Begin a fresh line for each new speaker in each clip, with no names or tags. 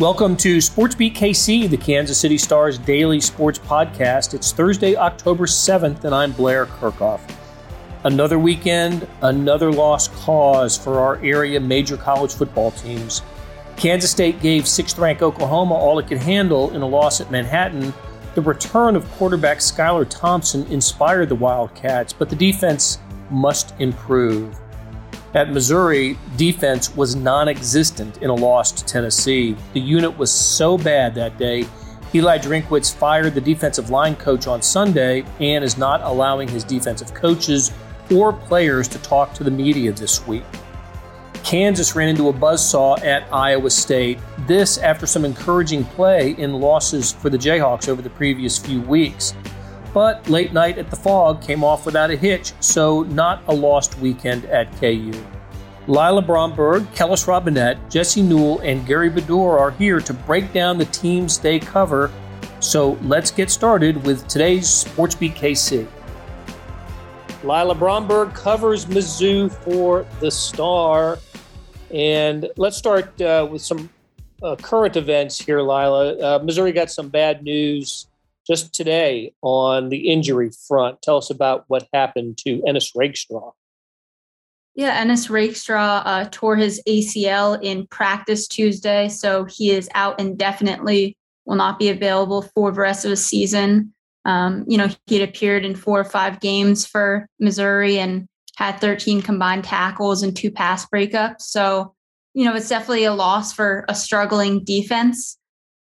Welcome to SportsBeat KC, the Kansas City Stars daily sports podcast. It's Thursday, October 7th, and I'm Blair Kerkhoff. Another weekend, another lost cause for our area major college football teams. Kansas State gave sixth ranked Oklahoma all it could handle in a loss at Manhattan. The return of quarterback Skylar Thompson inspired the Wildcats, but the defense must improve. At Missouri, defense was non existent in a loss to Tennessee. The unit was so bad that day, Eli Drinkwitz fired the defensive line coach on Sunday and is not allowing his defensive coaches or players to talk to the media this week. Kansas ran into a buzzsaw at Iowa State. This after some encouraging play in losses for the Jayhawks over the previous few weeks. But late night at the Phog came off without a hitch, so not a lost weekend at KU. Lila Bromberg, Kellis Robinett, Jesse Newell, and Gary Bedore are here to break down the teams they cover. So let's get started with today's SportsBeat KC. Lila Bromberg covers Mizzou for the Star. And let's start uh, with some uh, current events here, Lila. Uh, Missouri got some bad news just today on the injury front. Tell us about what happened to Ennis Rakestraw.
Yeah, Ennis Rakestraw uh, tore his ACL in practice Tuesday, so he is out indefinitely, will not be available for the rest of the season. Um, you know, he had appeared in four or five games for Missouri and had 13 combined tackles and two pass breakups. So, you know, it's definitely a loss for a struggling defense.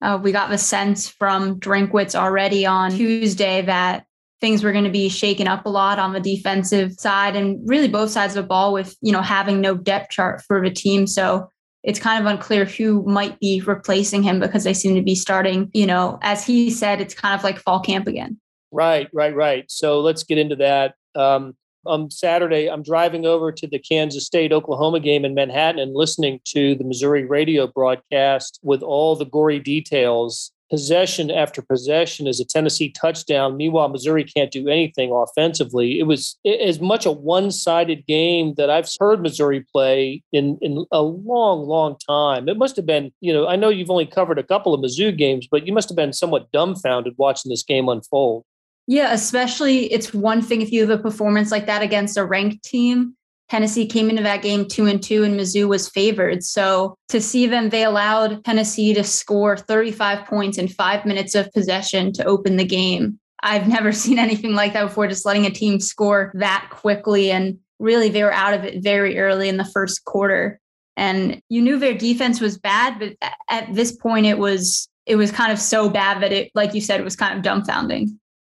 Uh, we got the sense from Drinkwitz already on Tuesday that things were going to be shaken up a lot on the defensive side and really both sides of the ball with, you know, having no depth chart for the team. So it's kind of unclear who might be replacing him because they seem to be starting, you know, as he said, it's kind of like fall camp again.
Right, right, right. So let's get into that. Um, on Saturday, I'm driving over to the Kansas State Oklahoma game in Manhattan and listening to the Missouri radio broadcast with all the gory details. Possession after possession is a Tennessee touchdown. Meanwhile, Missouri can't do anything offensively. It was as much a one sided game that I've heard Missouri play in, in a long, long time. It must have been, you know, I know you've only covered a couple of Mizzou games, but you must have been somewhat dumbfounded watching this game unfold.
Yeah, especially it's one thing if you have a performance like that against a ranked team. Tennessee came into that game two and two, and Mizzou was favored. So to see them, they allowed Tennessee to score 35 points in five minutes of possession to open the game. I've never seen anything like that before, just letting a team score that quickly. And really, they were out of it very early in the first quarter. And you knew their defense was bad, but at this point, it was it was kind of so bad that it, like you said, it was kind of dumbfounding.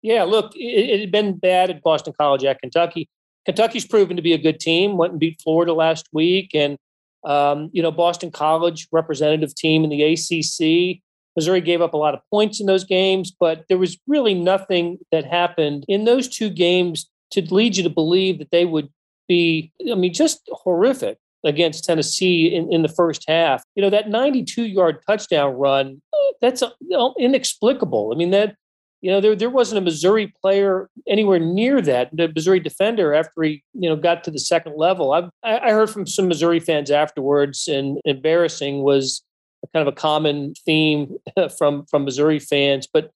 Yeah, look, it, it had been bad at Boston College at Kentucky. Kentucky's proven to be a good team. Went and beat Florida last week, and um, you know Boston College representative team in the ACC. Missouri gave up a lot of points in those games, but there was really nothing that happened in those two games to lead you to believe that they would be, I mean, just horrific against Tennessee in, in the first half. You know, that 92 yard touchdown run, that's inexplicable. I mean, that you know, there there wasn't a Missouri player anywhere near that, the Missouri defender after he, you know, got to the second level. I I heard from some Missouri fans afterwards, and embarrassing was kind of a common theme from from Missouri fans. But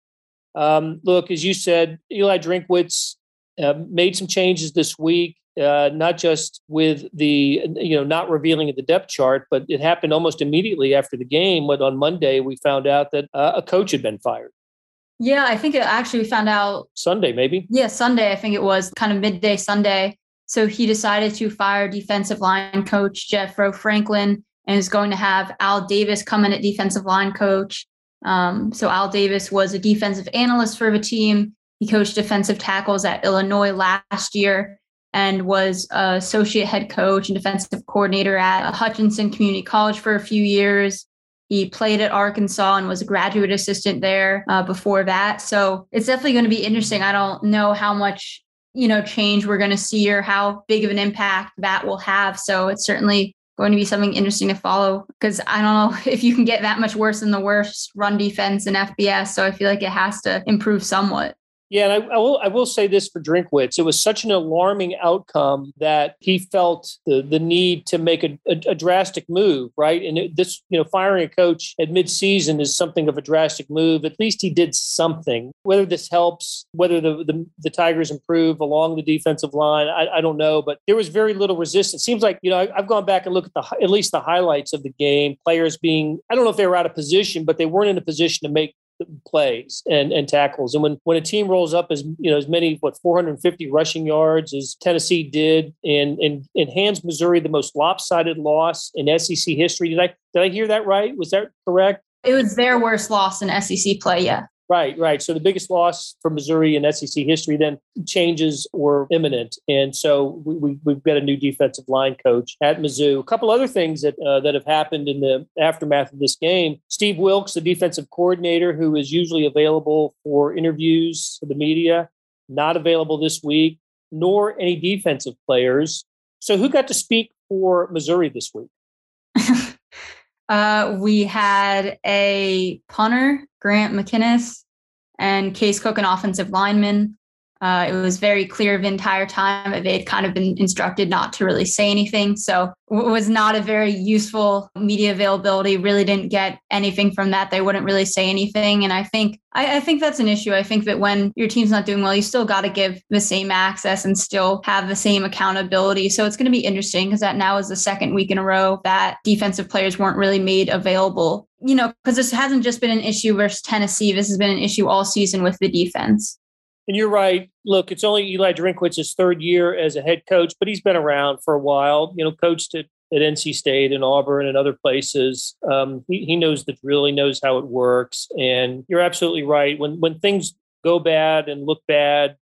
um, look, as you said, Eli Drinkwitz uh, made some changes this week. Uh, not just with the you know not revealing of the depth chart, but it happened almost immediately after the game. When on Monday we found out that uh, a coach had been fired.
Yeah, I think it actually we found out
Sunday, maybe.
Yeah, Sunday. I think it was kind of midday Sunday. So he decided to fire defensive line coach Jethro Franklin and is going to have Al Davis come in at defensive line coach. Um, so Al Davis was a defensive analyst for the team. He coached defensive tackles at Illinois last year and was associate head coach and defensive coordinator at Hutchinson Community College for a few years. He played at Arkansas and was a graduate assistant there uh, before that. So it's definitely going to be interesting. I don't know how much you know change we're going to see or how big of an impact that will have. So it's certainly going to be something interesting to follow because I don't know if you can get that much worse than the worst run defense in FBS. So I feel like it has to improve somewhat.
Yeah, and I, I, will I will say this for Drinkwitz. It was such an alarming outcome that he felt the the need to make a, a, a drastic move, right? And it, this, you know, firing a coach at midseason is something of a drastic move. At least he did something. Whether this helps, whether the the, the Tigers improve along the defensive line, I, I don't know. But there was very little resistance. Seems like you know I, I've gone back and looked at the at least the highlights of the game. Players being I don't know if they were out of position, but they weren't in a position to make plays and, and tackles. And when, when a team rolls up as you know as many what 450 rushing yards as Tennessee did and and, and hands Missouri the most lopsided loss in SEC history. Did I did I hear that right? Was that correct?
It was their worst loss in SEC play, yeah.
Right, right. So the biggest loss for Missouri in SEC history, then changes were imminent, and so we, we, have got a new defensive line coach at Mizzou. A couple other things that uh, that have happened in the aftermath of this game. Steve Wilks, the defensive coordinator, who is usually available for interviews for the media, not available this week, nor any defensive players. So who got to speak for Missouri this week?
Uh, we had a punter, Grant McKinniss, and Case Cook, an offensive lineman. Uh, it was very clear the entire time that they had kind of been instructed not to really say anything. So it was not a very useful media availability. Really didn't get anything from that. They wouldn't really say anything. And I think I, I think that's an issue. I think that when your team's not doing well, you still got to give the same access and still have the same accountability. So it's going to be interesting because that now is the second week in a row that defensive players weren't really made available. You know, because this hasn't just been an issue versus Tennessee. This has been an issue all season with the defense.
And you're right. Look, it's only Eli Drinkwitz's third year as a head coach, but he's been around for a while. You know, coached at, at NC State and Auburn and other places. Um, he, he knows the drill. He knows how it works. And you're absolutely right. When when things go bad and look bad,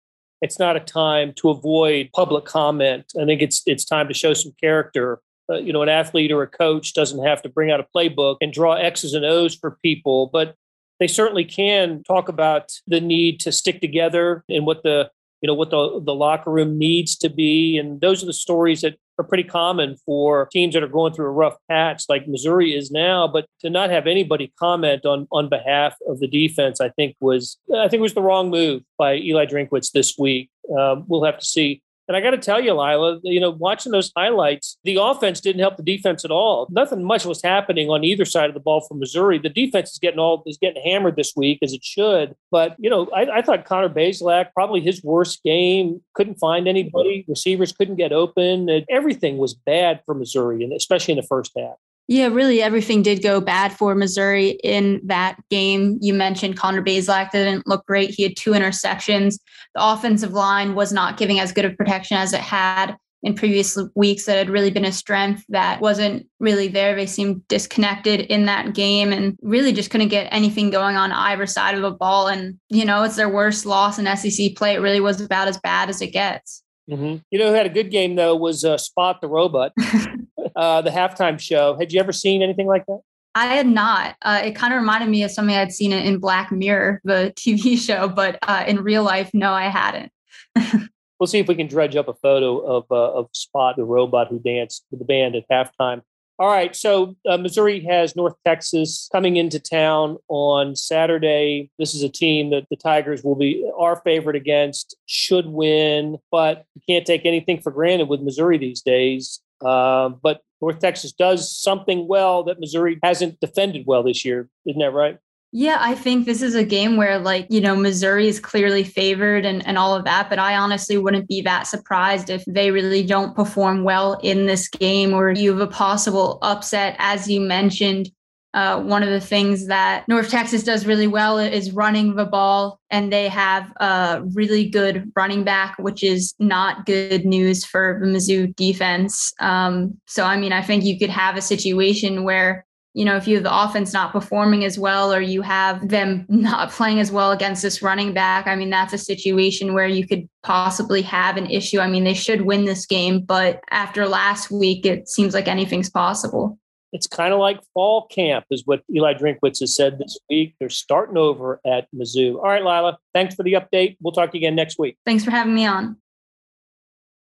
it's not a time to avoid public comment. I think it's it's time to show some character. Uh, you know, an athlete or a coach doesn't have to bring out a playbook and draw X's and O's for people, but they certainly can talk about the need to stick together and what the you know what the the locker room needs to be. And those are the stories that are pretty common for teams that are going through a rough patch like Missouri is now. But to not have anybody comment on on behalf of the defense I think was I think was the wrong move by Eli Drinkwitz this week. Um, we'll have to see and I got to tell you, Lila, you know, watching those highlights, the offense didn't help the defense at all. Nothing much was happening on either side of the ball for Missouri. The defense is getting all is getting hammered this week as it should. But you know, I, I thought Connor Bazelak probably his worst game. Couldn't find anybody. Receivers couldn't get open. Everything was bad for Missouri, and especially in the first half.
Yeah, really everything did go bad for Missouri in that game. You mentioned Connor Bazelak didn't look great. He had two interceptions. The offensive line was not giving as good of protection as it had in previous weeks that had really been a strength that wasn't really there. They seemed disconnected in that game and really just couldn't get anything going on either side of the ball. And, you know, it's their worst loss in SEC play. It really was about as bad as it gets.
Mm-hmm. You know who had a good game, though, was uh, Spot the Robot. uh, the halftime show. Had you ever seen anything like that?
I had not. Uh, it kind of reminded me of something I'd seen in Black Mirror, the TV show, but uh, in real life, no, I hadn't.
we'll see if we can dredge up a photo of uh, of Spot, the robot who danced with the band at halftime. All right, so uh, Missouri has North Texas coming into town on Saturday. This is a team that the Tigers will be our favorite against, should win, but you can't take anything for granted with Missouri these days. Uh, but North Texas does something well that Missouri hasn't defended well this year. Isn't that right?
Yeah, I think this is a game where, like, you know, Missouri is clearly favored and, and all of that. But I honestly wouldn't be that surprised if they really don't perform well in this game or you have a possible upset, as you mentioned. Uh, one of the things that North Texas does really well is running the ball, and they have a really good running back, which is not good news for the Mizzou defense. Um, so, I mean, I think you could have a situation where you know, if you have the offense not performing as well, or you have them not playing as well against this running back, I mean, that's a situation where you could possibly have an issue. I mean, they should win this game, but after last week, it seems like anything's possible.
It's kind of like fall camp, is what Eli Drinkwitz has said this week. They're starting over at Mizzou. All right, Lila, thanks for the update. We'll talk to you again next week.
Thanks for having me on.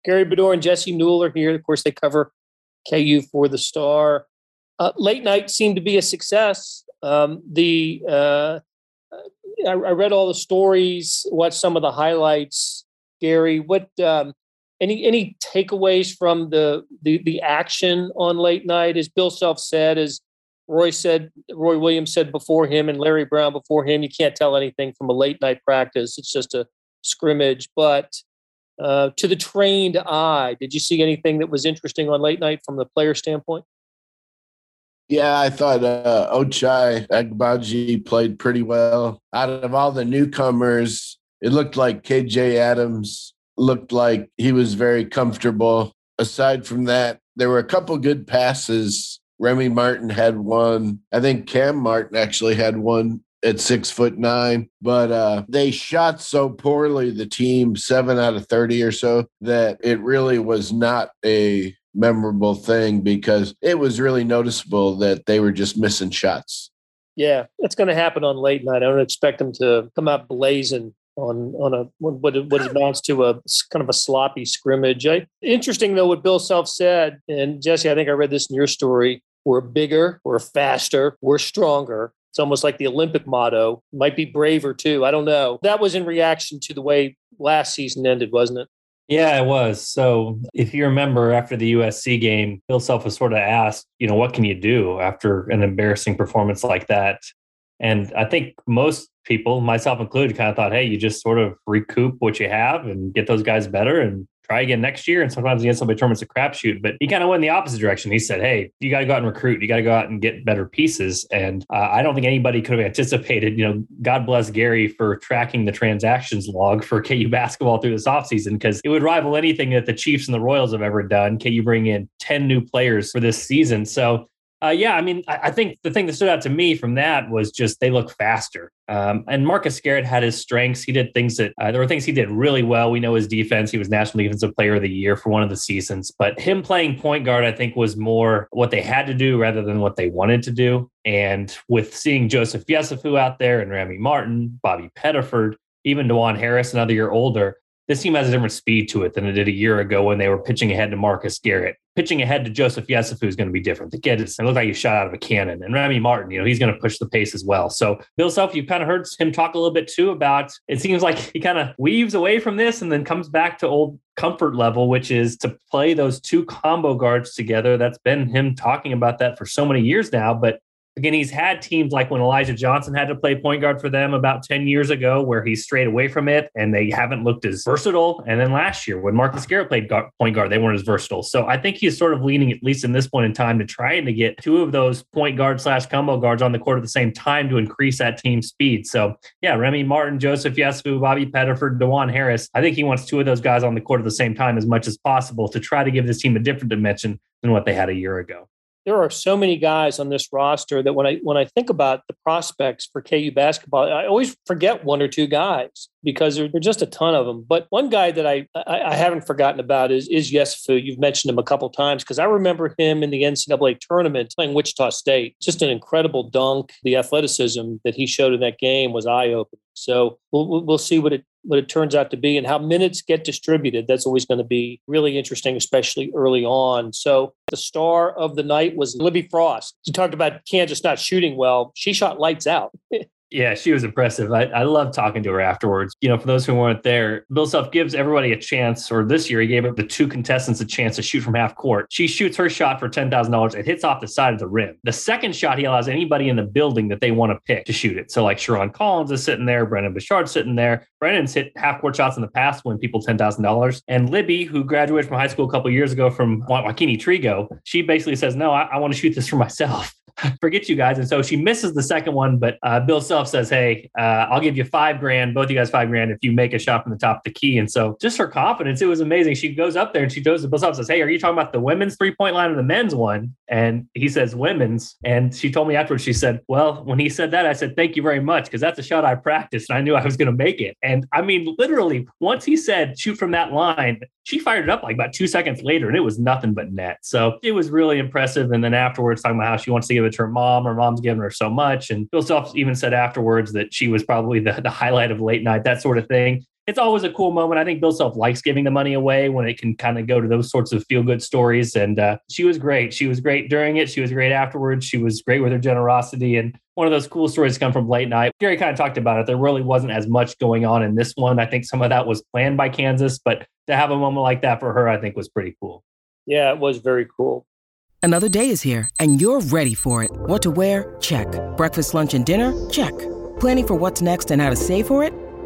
Gary Bedore and Jesse Newell are here. Of course, they cover KU for the Star. Uh, late night seemed to be a success. Um, the uh, I, I read all the stories, watched some of the highlights. Gary, what um, any any takeaways from the, the the action on late night? As Bill Self said, as Roy said, Roy Williams said before him, and Larry Brown before him, you can't tell anything from a late night practice. It's just a scrimmage. But uh, to the trained eye, did you see anything that was interesting on late night from the player standpoint?
Yeah, I thought uh, Ochai Agbaji played pretty well. Out of all the newcomers, it looked like KJ Adams looked like he was very comfortable. Aside from that, there were a couple good passes. Remy Martin had one. I think Cam Martin actually had one at six foot nine, but uh, they shot so poorly, the team seven out of 30 or so, that it really was not a memorable thing because it was really noticeable that they were just missing shots.
Yeah, it's going to happen on late night. I don't expect them to come out blazing on on a what what amounts to a kind of a sloppy scrimmage. I, interesting though what Bill Self said, and Jesse, I think I read this in your story. We're bigger, we're faster, we're stronger. It's almost like the Olympic motto. Might be braver too. I don't know. That was in reaction to the way last season ended, wasn't it?
Yeah, it was. So if you remember after the USC game, Bill Self was sort of asked, you know, what can you do after an embarrassing performance like that? And I think most people, myself included, kind of thought, hey, you just sort of recoup what you have and get those guys better and try again next year. And sometimes against somebody tournament's a crapshoot. But he kind of went in the opposite direction. He said, Hey, you got to go out and recruit. You got to go out and get better pieces. And uh, I don't think anybody could have anticipated, you know, God bless Gary for tracking the transactions log for KU basketball through this offseason because it would rival anything that the Chiefs and the Royals have ever done. KU bring in 10 new players for this season. So uh, yeah, I mean, I, I, think the thing that stood out to me from that was just they look faster. Um, and Marcus Garrett had his strengths. He did things that uh, there were things he did really well. We know his defense. He was National Defensive Player of the Year for one of the seasons. But him playing point guard, I think, was more what they had to do rather than what they wanted to do. And with seeing Joseph Yesufu out there and Remy Martin, Bobby Pettiford, even Dajuan Harris, another year older, this team has a different speed to it than it did a year ago when they were pitching ahead to Marcus Garrett. Pitching ahead to Joseph Yesufu is going to be different. The kid, it looks like he shot out of a cannon. And Remy Martin, you know, he's going to push the pace as well. So Bill Self, you kind of heard him talk a little bit too about it seems like he kind of weaves away from this and then comes back to old comfort level, which is to play those two combo guards together. That's been him talking about that for so many years now. But Again, he's had teams like when Elijah Johnson had to play point guard for them about 10 years ago, where he strayed away from it and they haven't looked as versatile. And then last year, when Marcus Garrett played point guard, they weren't as versatile. So I think he's sort of leaning, at least in this point in time, to trying to get two of those point guard slash combo guards on the court at the same time to increase that team speed. So yeah, Remy Martin, Joseph Yesufu, Bobby Pettiford, Dajuan Harris. I think he wants two of those guys on the court at the same time as much as possible to try to give this team a different dimension than what they had a year ago
there are so many guys on this roster that when I when I think about the prospects for KU basketball, I always forget one or two guys because there are just a ton of them. But one guy that I I, I haven't forgotten about is is Yesufu. You've mentioned him a couple times because I remember him in the NCAA tournament playing Wichita State. Just an incredible dunk. The athleticism that he showed in that game was eye opening. So we'll we'll see what it what it turns out to be and how minutes get distributed. That's always going to be really interesting, especially early on. So the star of the night was Libby Frost. You talked about Kansas not shooting well. She shot lights out.
Yeah, she was impressive. I, I love talking to her afterwards. You know, for those who weren't there, Bill Self gives everybody a chance, or this year he gave the two contestants a chance to shoot from half court. She shoots her shot for $10,000. It hits off the side of the rim. The second shot, he allows anybody in the building that they want to pick to shoot it. So, like Sherron Collins is sitting there, Brennan Bechard's sitting there. Brennan's hit half court shots in the past, when people $10,000. And Libby, who graduated from high school a couple years ago from Joaquin Trigo, she basically says, No, I, I want to shoot this for myself. forget you guys. And so she misses the second one, but uh, Bill Self says, Hey, uh, I'll give you five grand, both you guys five grand if you make a shot from the top of the key. And so just her confidence, it was amazing. She goes up there and she goes to Bill Self and says, Hey, are you talking about the women's three point line or the men's one? And he says, Women's. And she told me afterwards, she said, Well, when he said that, I said, Thank you very much, because that's a shot I practiced and I knew I was going to make it. And I mean, literally, once he said, Shoot from that line, she fired it up like about two seconds later and it was nothing but net. So it was really impressive. And then afterwards, talking about how she wants to give it to her mom. Her mom's given her so much. And Bill Self even said afterwards that she was probably the, the highlight of late night, that sort of thing. It's always a cool moment. I think Bill Self likes giving the money away when it can kind of go to those sorts of feel good stories. And uh, she was great. She was great during it. She was great afterwards. She was great with her generosity. And one of those cool stories come from late night. Gary kind of talked about it. There really wasn't as much going on in this one. I think some of that was planned by Kansas, but to have a moment like that for her, I think was pretty cool.
Yeah, it was very cool.
Another day is here and you're ready for it. What to wear? Check. Breakfast, lunch, and dinner? Check. Planning for what's next and how to save for it?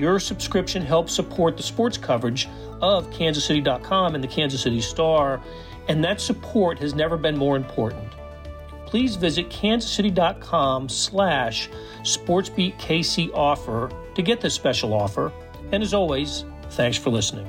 Your subscription helps support the sports coverage of kansascity.com and the Kansas City Star, and that support has never been more important please visit kansascity.com slash sportsbeatkc offer to get this special offer. And as always, thanks for listening.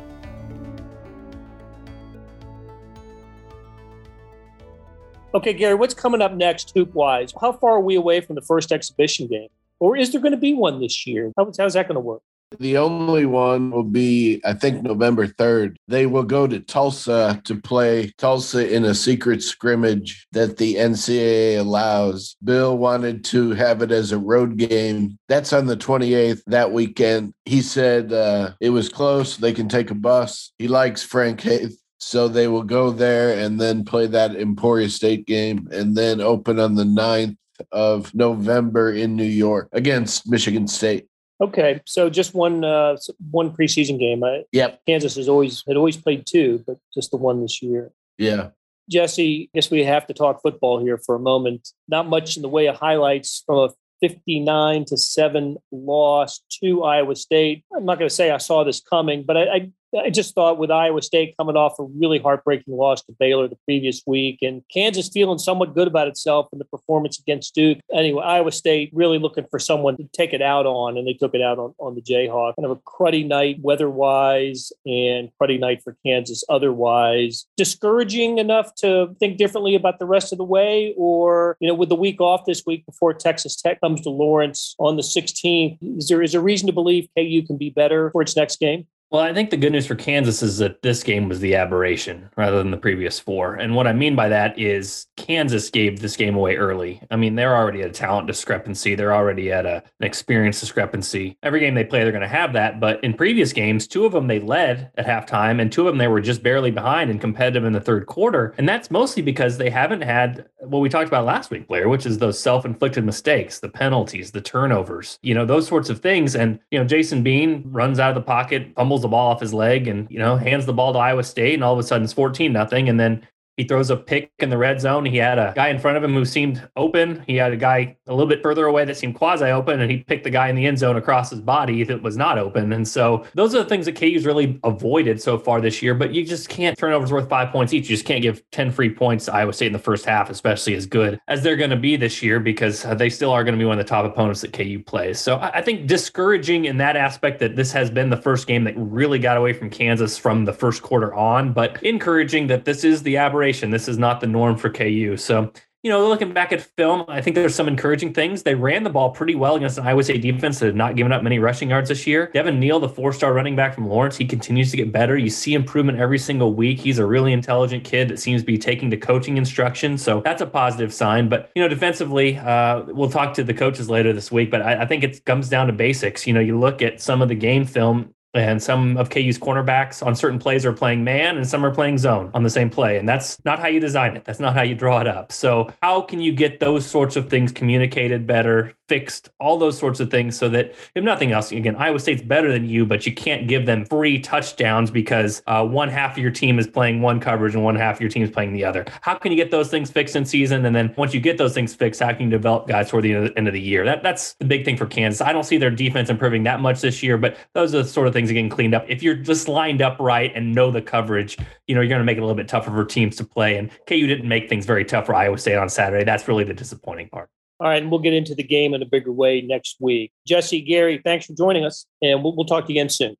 Okay, Gary, what's coming up next, hoop wise? How far are we away from the first exhibition game? Or is there going to be one this year? how's that going to work?
The only one will be, I think, November 3rd. They will go to Tulsa to play Tulsa in a secret scrimmage that the NCAA allows. Bill wanted to have it as a road game. That's on the 28th that weekend. He said uh, it was close. They can take a bus. He likes Frank Haith. So they will go there and then play that Emporia State game and then open on the 9th of November in New York against Michigan State.
Okay, so just one uh, one preseason game. I,
yep.
Kansas has always had always played two, but just the one this year.
Yeah.
Jesse, I guess we have to talk football here for a moment. Not much in the way of highlights from a 59 to 7 loss to Iowa State. I'm not going to say I saw this coming, but I, I I just thought with Iowa State coming off a really heartbreaking loss to Baylor the previous week and Kansas feeling somewhat good about itself in the performance against Duke. Anyway, Iowa State really looking for someone to take it out on, and they took it out on, on the Jayhawk. Kind of a cruddy night weather wise and cruddy night for Kansas otherwise. Discouraging enough to think differently about the rest of the way, or, you know, with the week off this week before Texas Tech comes to Lawrence on the 16th, is there is a reason to believe KU can be better for its next game?
Well, I think the good news for Kansas is that this game was the aberration rather than the previous four. And what I mean by that is Kansas gave this game away early. I mean, they're already at a talent discrepancy, they're already at a, an experience discrepancy. Every game they play, they're going to have that. But in previous games, two of them they led at halftime, and two of them they were just barely behind and competitive in the third quarter. And that's mostly because they haven't had what we talked about last week, Blair, which is those self inflicted mistakes, the penalties, the turnovers, you know, those sorts of things. And, you know, Jason Bean runs out of the pocket, fumbles the ball off his leg and, you know, hands the ball to Iowa State and all of a sudden it's 14 nothing. And then he throws a pick in the red zone. He had a guy in front of him who seemed open. He had a guy a little bit further away that seemed quasi open, and he picked the guy in the end zone across his body that was not open. And so those are the things that KU's really avoided so far this year. But you just can't turnovers worth five points each. You just can't give 10 free points to Iowa State in the first half, especially as good as they're going to be this year, because they still are going to be one of the top opponents that KU plays. So I think discouraging in that aspect that this has been the first game that really got away from Kansas from the first quarter on, but encouraging that this is the aberration. This is not the norm for KU. So, you know, looking back at film, I think there's some encouraging things. They ran the ball pretty well against an Iowa State defense that had not given up many rushing yards this year. Devin Neal, the four star running back from Lawrence, he continues to get better. You see improvement every single week. He's a really intelligent kid that seems to be taking to coaching instruction. So that's a positive sign. But, you know, defensively, uh, we'll talk to the coaches later this week, but I, I think it comes down to basics. You know, you look at some of the game film and some of KU's cornerbacks on certain plays are playing man and some are playing zone on the same play. And that's not how you design it. That's not how you draw it up. So, how can you get those sorts of things communicated better, fixed, all those sorts of things so that, if nothing else, again, Iowa State's better than you, but you can't give them free touchdowns because uh, one half of your team is playing one coverage and one half of your team is playing the other. How can you get those things fixed in season? And then once you get those things fixed, how can you develop guys toward the end of the year? That, that's the big thing for Kansas. I don't see their defense improving that much this year, but those are the sort of things things are getting cleaned up. If you're just lined up right and know the coverage, you know, you're going to make it a little bit tougher for teams to play. And KU didn't make things very tough for Iowa State on Saturday. That's really the disappointing part.
All right, and we'll get into the game in a bigger way next week. Jesse, Gary, thanks for joining us, and we'll, we'll talk to you again soon.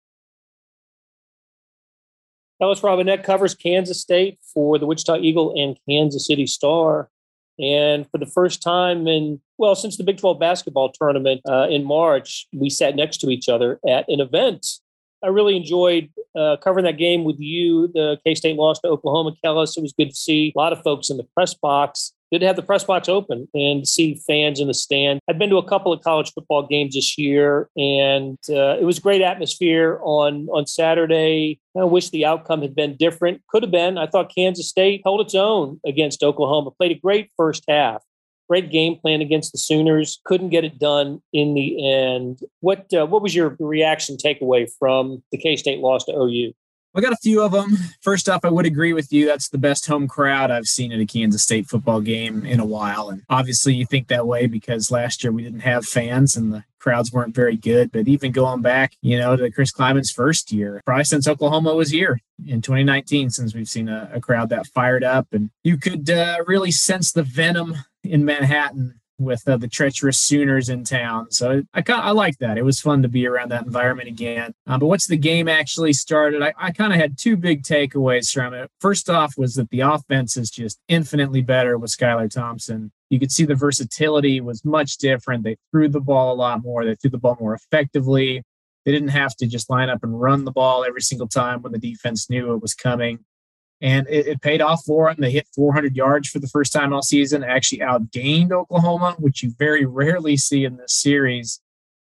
Kellis Robinett covers Kansas State for the Wichita Eagle and Kansas City Star. And for the first time in, well, since the Big 12 basketball tournament uh, in March, we sat next to each other at an event. I really enjoyed uh, covering that game with you. The K State lost to Oklahoma, Kellis. It was good to see a lot of folks in the press box good to have the press box open and see fans in the stand. I've been to a couple of college football games this year, and uh, it was great atmosphere on on Saturday. I wish the outcome had been different. Could have been. I thought Kansas State held its own against Oklahoma. Played a great first half. Great game plan against the Sooners. Couldn't get it done in the end. What uh, what was your reaction takeaway from the K State loss to OU?
I got a few of them. First off, I would agree with you. That's the best home crowd I've seen at a Kansas State football game in a while. And obviously, you think that way because last year we didn't have fans and the crowds weren't very good. But even going back, you know, to Chris Klieman's first year, probably since Oklahoma was here in 2019, since we've seen a, a crowd that fired up. And you could uh, really sense the venom in Manhattan with uh, the treacherous Sooners in town. So I I like that. It was fun to be around that environment again. Um, but once the game actually started, I, I kind of had two big takeaways from it. First off was that the offense is just infinitely better with Skylar Thompson. You could see the versatility was much different. They threw the ball a lot more. They threw the ball more effectively. They didn't have to just line up and run the ball every single time when the defense knew it was coming and it, it, paid off for them. They hit 400 yards for the first time all season, actually outgained Oklahoma, which you very rarely see in this series,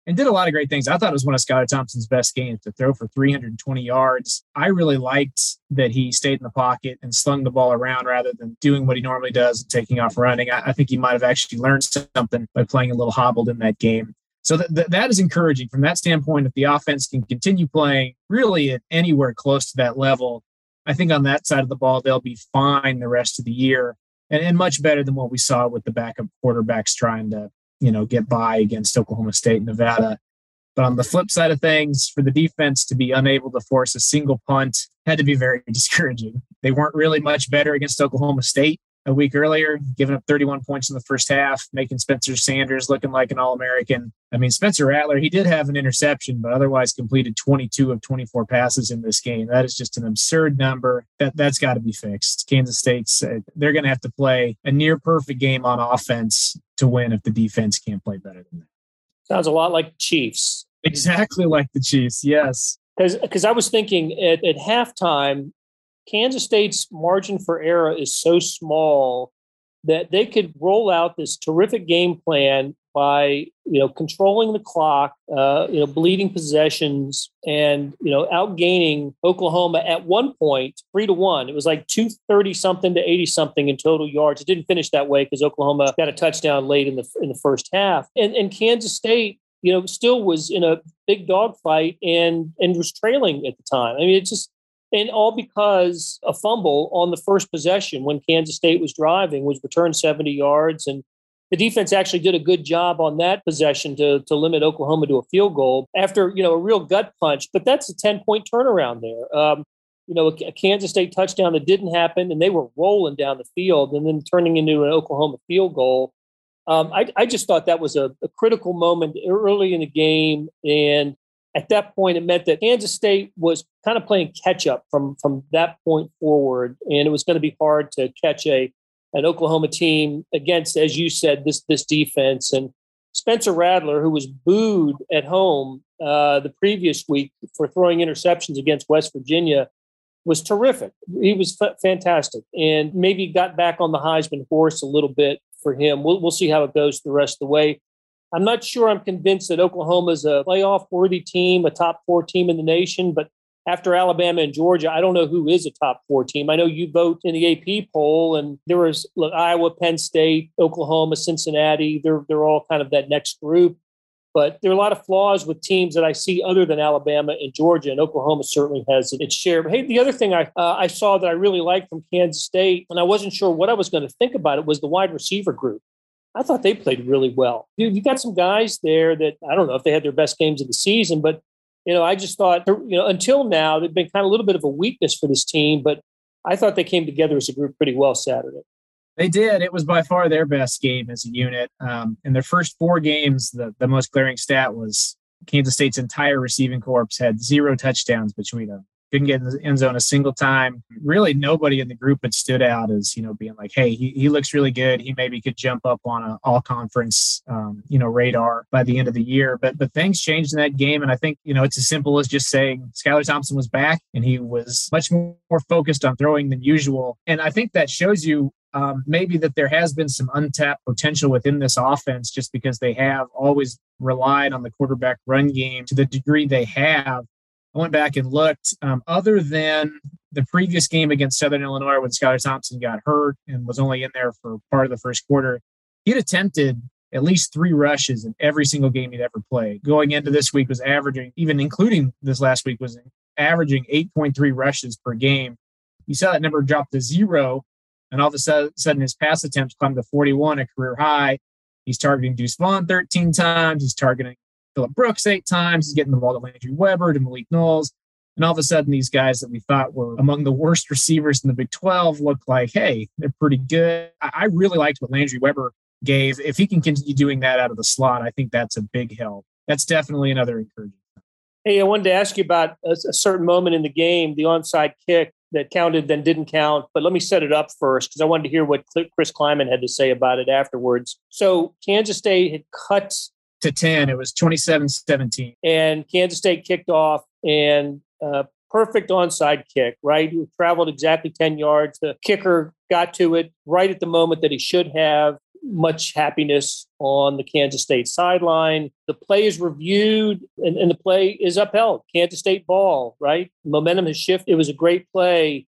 and did a lot of great things. I thought it was one of Skylar Thompson's best games to throw for 320 yards. I really liked that he stayed in the pocket and slung the ball around rather than doing what he normally does and taking off running. I, I think he might have actually learned something by playing a little hobbled in that game. So th- th- that is encouraging from that standpoint. If the offense can continue playing really at anywhere close to that level, I think on that side of the ball, they'll be fine the rest of the year and, and much better than what we saw with the backup quarterbacks trying to, you know, get by against Oklahoma State and Nevada. But on the flip side of things, for the defense to be unable to force a single punt had to be very discouraging. They weren't really much better against Oklahoma State a week earlier, giving up 31 points in the first half, making Spencer Sanders looking like an All American. I mean, Spencer Rattler, he did have an interception, but otherwise completed 22 of 24 passes in this game. That is just an absurd number. That, that's got to be fixed. Kansas State's, uh, they're going to have to play a near perfect game on offense to win if the defense can't play better than that.
Sounds a lot like Chiefs.
Exactly like the Chiefs, yes.
Because I was thinking at, at halftime, Kansas State's margin for error is so small that they could roll out this terrific game plan by you know controlling the clock, uh, you know bleeding possessions, and you know outgaining Oklahoma at one point three to one. It was like two thirty something to eighty something in total yards. It didn't finish that way because Oklahoma got a touchdown late in the in the first half, and and Kansas State you know still was in a big dogfight and and was trailing at the time. I mean, it's just and all because a fumble on the first possession when Kansas State was driving was returned 70 yards. And the defense actually did a good job on that possession to, to limit Oklahoma to a field goal after, you know, a real gut punch. But that's a 10 point turnaround there. Um, you know, a, a Kansas State touchdown that didn't happen, and they were rolling down the field and then turning into an Oklahoma field goal. Um, I, I, just thought that was a, a, critical moment early in the game. And at that point, it meant that Kansas State was kind of playing catch up from from that point forward, and it was going to be hard to catch a an Oklahoma team against, as you said, this this defense. And Spencer Rattler, who was booed at home uh, the previous week for throwing interceptions against West Virginia, was terrific. He was f- fantastic, and maybe got back on the Heisman horse a little bit for him. We'll, we'll see how it goes the rest of the way. I'm not sure I'm convinced that Oklahoma is a playoff worthy team, a top four team in the nation, but after Alabama and Georgia, I don't know who is a top four team. I know you vote in the AP poll, and there was look, Iowa, Penn State, Oklahoma, Cincinnati. They're they're all kind of that next group. But there are a lot of flaws with teams that I see other than Alabama and Georgia, and Oklahoma certainly has its share. But hey, the other thing I uh, I saw that I really liked from Kansas State, and I wasn't sure what I was going to think about it, was the wide receiver group. I thought they played really well. You, you got some guys there that I don't know if they had their best games of the season, but You know, I just thought, you know, until now, they've been kind of a little bit of a weakness for this team, but I thought they came together as a group pretty well Saturday.
They did. It was by far their best game as a unit. Um, in their first four games, the, the most glaring stat was Kansas State's entire receiving corps had zero touchdowns between them couldn't get in the end zone a single time. Really, nobody in the group had stood out as you know being like, "Hey, he, he looks really good. He maybe could jump up on an all conference, um, you know, radar by the end of the year." But but things changed in that game, and I think you know it's as simple as just saying Skylar Thompson was back and he was much more focused on throwing than usual, and I think that shows you um, maybe that there has been some untapped potential within this offense just because they have always relied on the quarterback run game to the degree they have I went back and looked. Um, other than the previous game against Southern Illinois when Skylar Thompson got hurt and was only in there for part of the first quarter, he'd attempted at least three rushes in every single game he'd ever played. Going into this week was averaging, even including this last week, was averaging 8.3 rushes per game. You saw that number drop to zero, and all of a sudden his pass attempts climbed to 41, a career high. He's targeting Deuce Vaughn 13 times. He's targeting Phillip Brooks eight times. He's getting the ball to Landry Weber, to Malik Knowles. And all of a sudden, these guys that we thought were among the worst receivers in the Big 12 look like, hey, they're pretty good. I really liked what Landry Weber gave. If he can continue doing that out of the slot, I think that's a big help. That's definitely another encouragement.
Hey, I wanted to ask you about a, a certain moment in the game, the onside kick that counted, then didn't count. But let me set it up first because I wanted to hear what Chris Klieman had to say about it afterwards. So Kansas State had cut
to 10. It was 27 17.
And Kansas State kicked off and uh, perfect onside kick, right? He traveled exactly 10 yards. The kicker got to it right at the moment that he should have. Much happiness on the Kansas State sideline. The play is reviewed and, and the play is upheld. Kansas State ball, right? Momentum has shifted. It was a great play.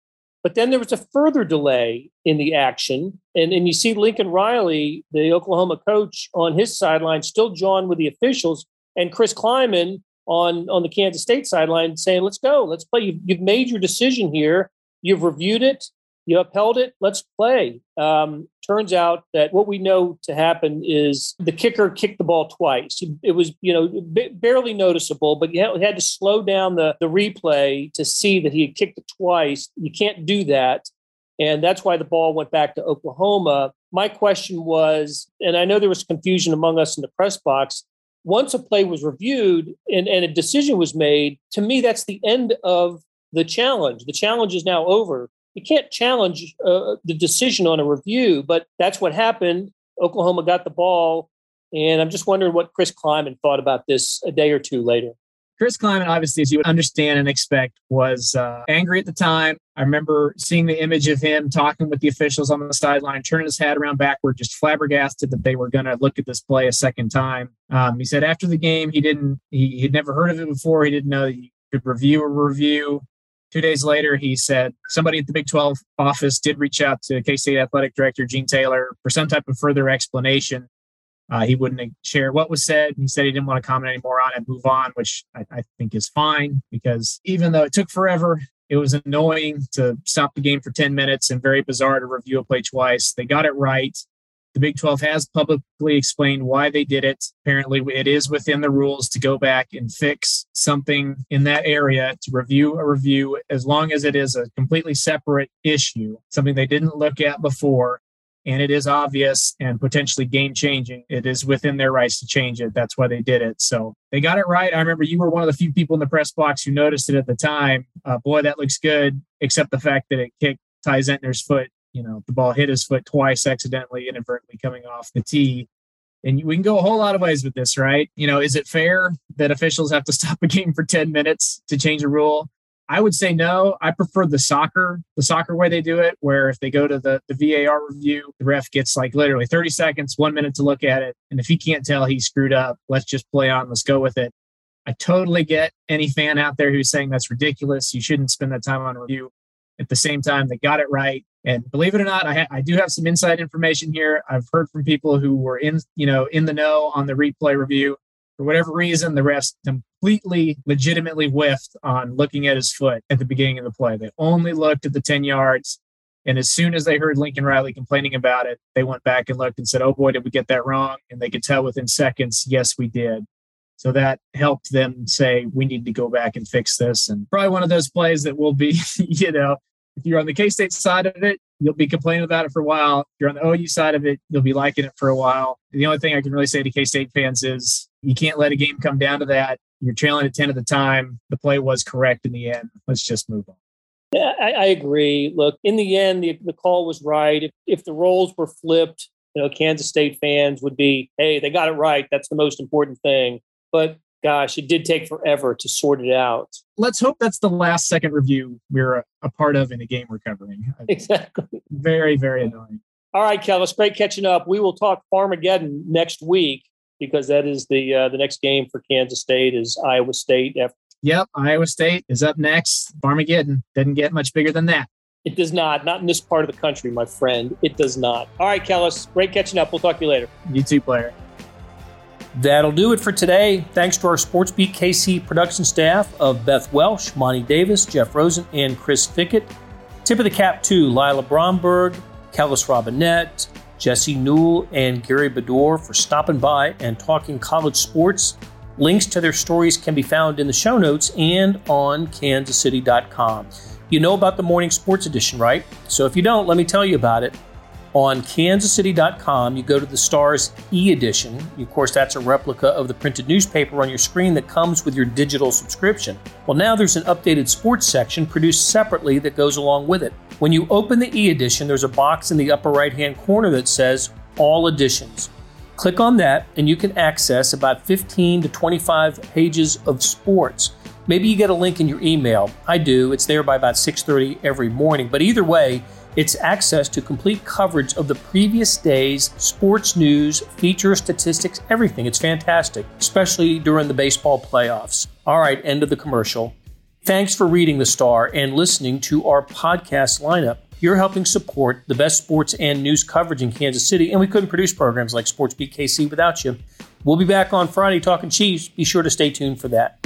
But then there was a further delay in the action. And, and you see Lincoln Riley, the Oklahoma coach, on his sideline, still jawing with the officials, and Chris Klieman on, on the Kansas State sideline saying, let's go, let's play. You've, you've made your decision here. You've reviewed it. You upheld it. Let's play. Um, turns out that what we know to happen is the kicker kicked the ball twice. It was, you know, b- barely noticeable, but you had to slow down the, the replay to see that he had kicked it twice. You can't do that. And that's why the ball went back to Oklahoma. My question was, and I know there was confusion among us in the press box. Once a play was reviewed and, and a decision was made, to me, that's the end of the challenge. The challenge is now over you can't challenge uh, the decision on a review, but that's what happened. Oklahoma got the ball, and I'm just wondering what Chris Klieman thought about this a day or two later.
Chris Klieman, obviously, as you would understand and expect, was uh, angry at the time. I remember seeing the image of him talking with the officials on the sideline, turning his hat around backward, just flabbergasted that they were going to look at this play a second time. Um, he said after the game, he didn't, he, he'd never heard of it before. He didn't know that you could review a review. Two days later, he said somebody at the Big 12 office did reach out to K State Athletic Director Gene Taylor for some type of further explanation. Uh, he wouldn't share what was said. He said he didn't want to comment anymore on it, move on, which I, I think is fine because even though it took forever, it was annoying to stop the game for 10 minutes and very bizarre to review a play twice. They got it right. The Big 12 has publicly explained why they did it. Apparently, it is within the rules to go back and fix something in that area to review a review as long as it is a completely separate issue, something they didn't look at before. And it is obvious and potentially game changing. It is within their rights to change it. That's why they did it. So they got it right. I remember you were one of the few people in the press box who noticed it at the time. Uh, boy, that looks good, except the fact that it kicked Ty Zentner's foot you know, the ball hit his foot twice accidentally, inadvertently coming off the tee. And we can go a whole lot of ways with this, right? You know, is it fair that officials have to stop a game for 10 minutes to change a rule? I would say no. I prefer the soccer, the soccer way they do it, where if they go to the, the VAR review, the ref gets like literally 30 seconds, one minute to look at it. And if he can't tell he screwed up, let's just play on, let's go with it. I totally get any fan out there who's saying that's ridiculous. You shouldn't spend that time on review. At the same time, they got it right. And believe it or not, I, ha- I do have some inside information here. I've heard from people who were in, you know, in the know on the replay review. For whatever reason, the refs completely legitimately whiffed on looking at his foot at the beginning of the play. They only looked at the 10 yards. And as soon as they heard Lincoln Riley complaining about it, they went back and looked and said, Oh boy, did we get that wrong? And they could tell within seconds, yes, we did. So that helped them say, we need to go back and fix this. And probably one of those plays that will be, you know, if you're on the K State side of it, you'll be complaining about it for a while. If you're on the OU side of it, you'll be liking it for a while. The only thing I can really say to K State fans is you can't let a game come down to that. You're trailing at 10 at the time. The play was correct in the end. Let's just move on.
Yeah, I, I agree. Look, in the end, the, the call was right. If, if the roles were flipped, you know, Kansas State fans would be, hey, they got it right. That's the most important thing. But gosh, it did take forever to sort it out.
Let's hope that's the last second review we're a, a part of in a game we're covering.
Exactly.
Very, very annoying.
All right, Kellis, great catching up. We will talk Farmageddon next week because that is the uh, the next game for Kansas State is Iowa State. After-
yep, Iowa State is up next. Farmageddon doesn't get much bigger than that.
It does not. Not in this part of the country, my friend. It does not. All right, Kellis, great catching up. We'll talk to you later.
You too, player.
That'll do it for today. Thanks to our SportsBeat KC production staff of Beth Welsh, Monty Davis, Jeff Rosen, and Chris Fickett. Tip of the cap to Lila Bromberg, Kellis Robinett, Jesse Newell, and Gary Bedore for stopping by and talking college sports. Links to their stories can be found in the show notes and on kansascity.com. You know about the morning sports edition, right? So if you don't, let me tell you about it on kansascity.com, you go to the Stars e edition. Of course, that's a replica of the printed newspaper on your screen that comes with your digital subscription. Well, now there's an updated sports section produced separately that goes along with it. When you open the e edition, there's a box in the upper right hand corner that says All Editions. Click on that, and you can access about 15 to 25 pages of sports. Maybe you get a link in your email. I do. It's there by about 6:30 every morning. But either way, it's access to complete coverage of the previous day's sports news, features, statistics, everything. It's fantastic, especially during the baseball playoffs. All right, end of the commercial. Thanks for reading The Star and listening to our podcast lineup. You're helping support the best sports and news coverage in Kansas City, and we couldn't produce programs like SportsBeat KC without you. We'll be back on Friday talking Chiefs. Be sure to stay tuned for that.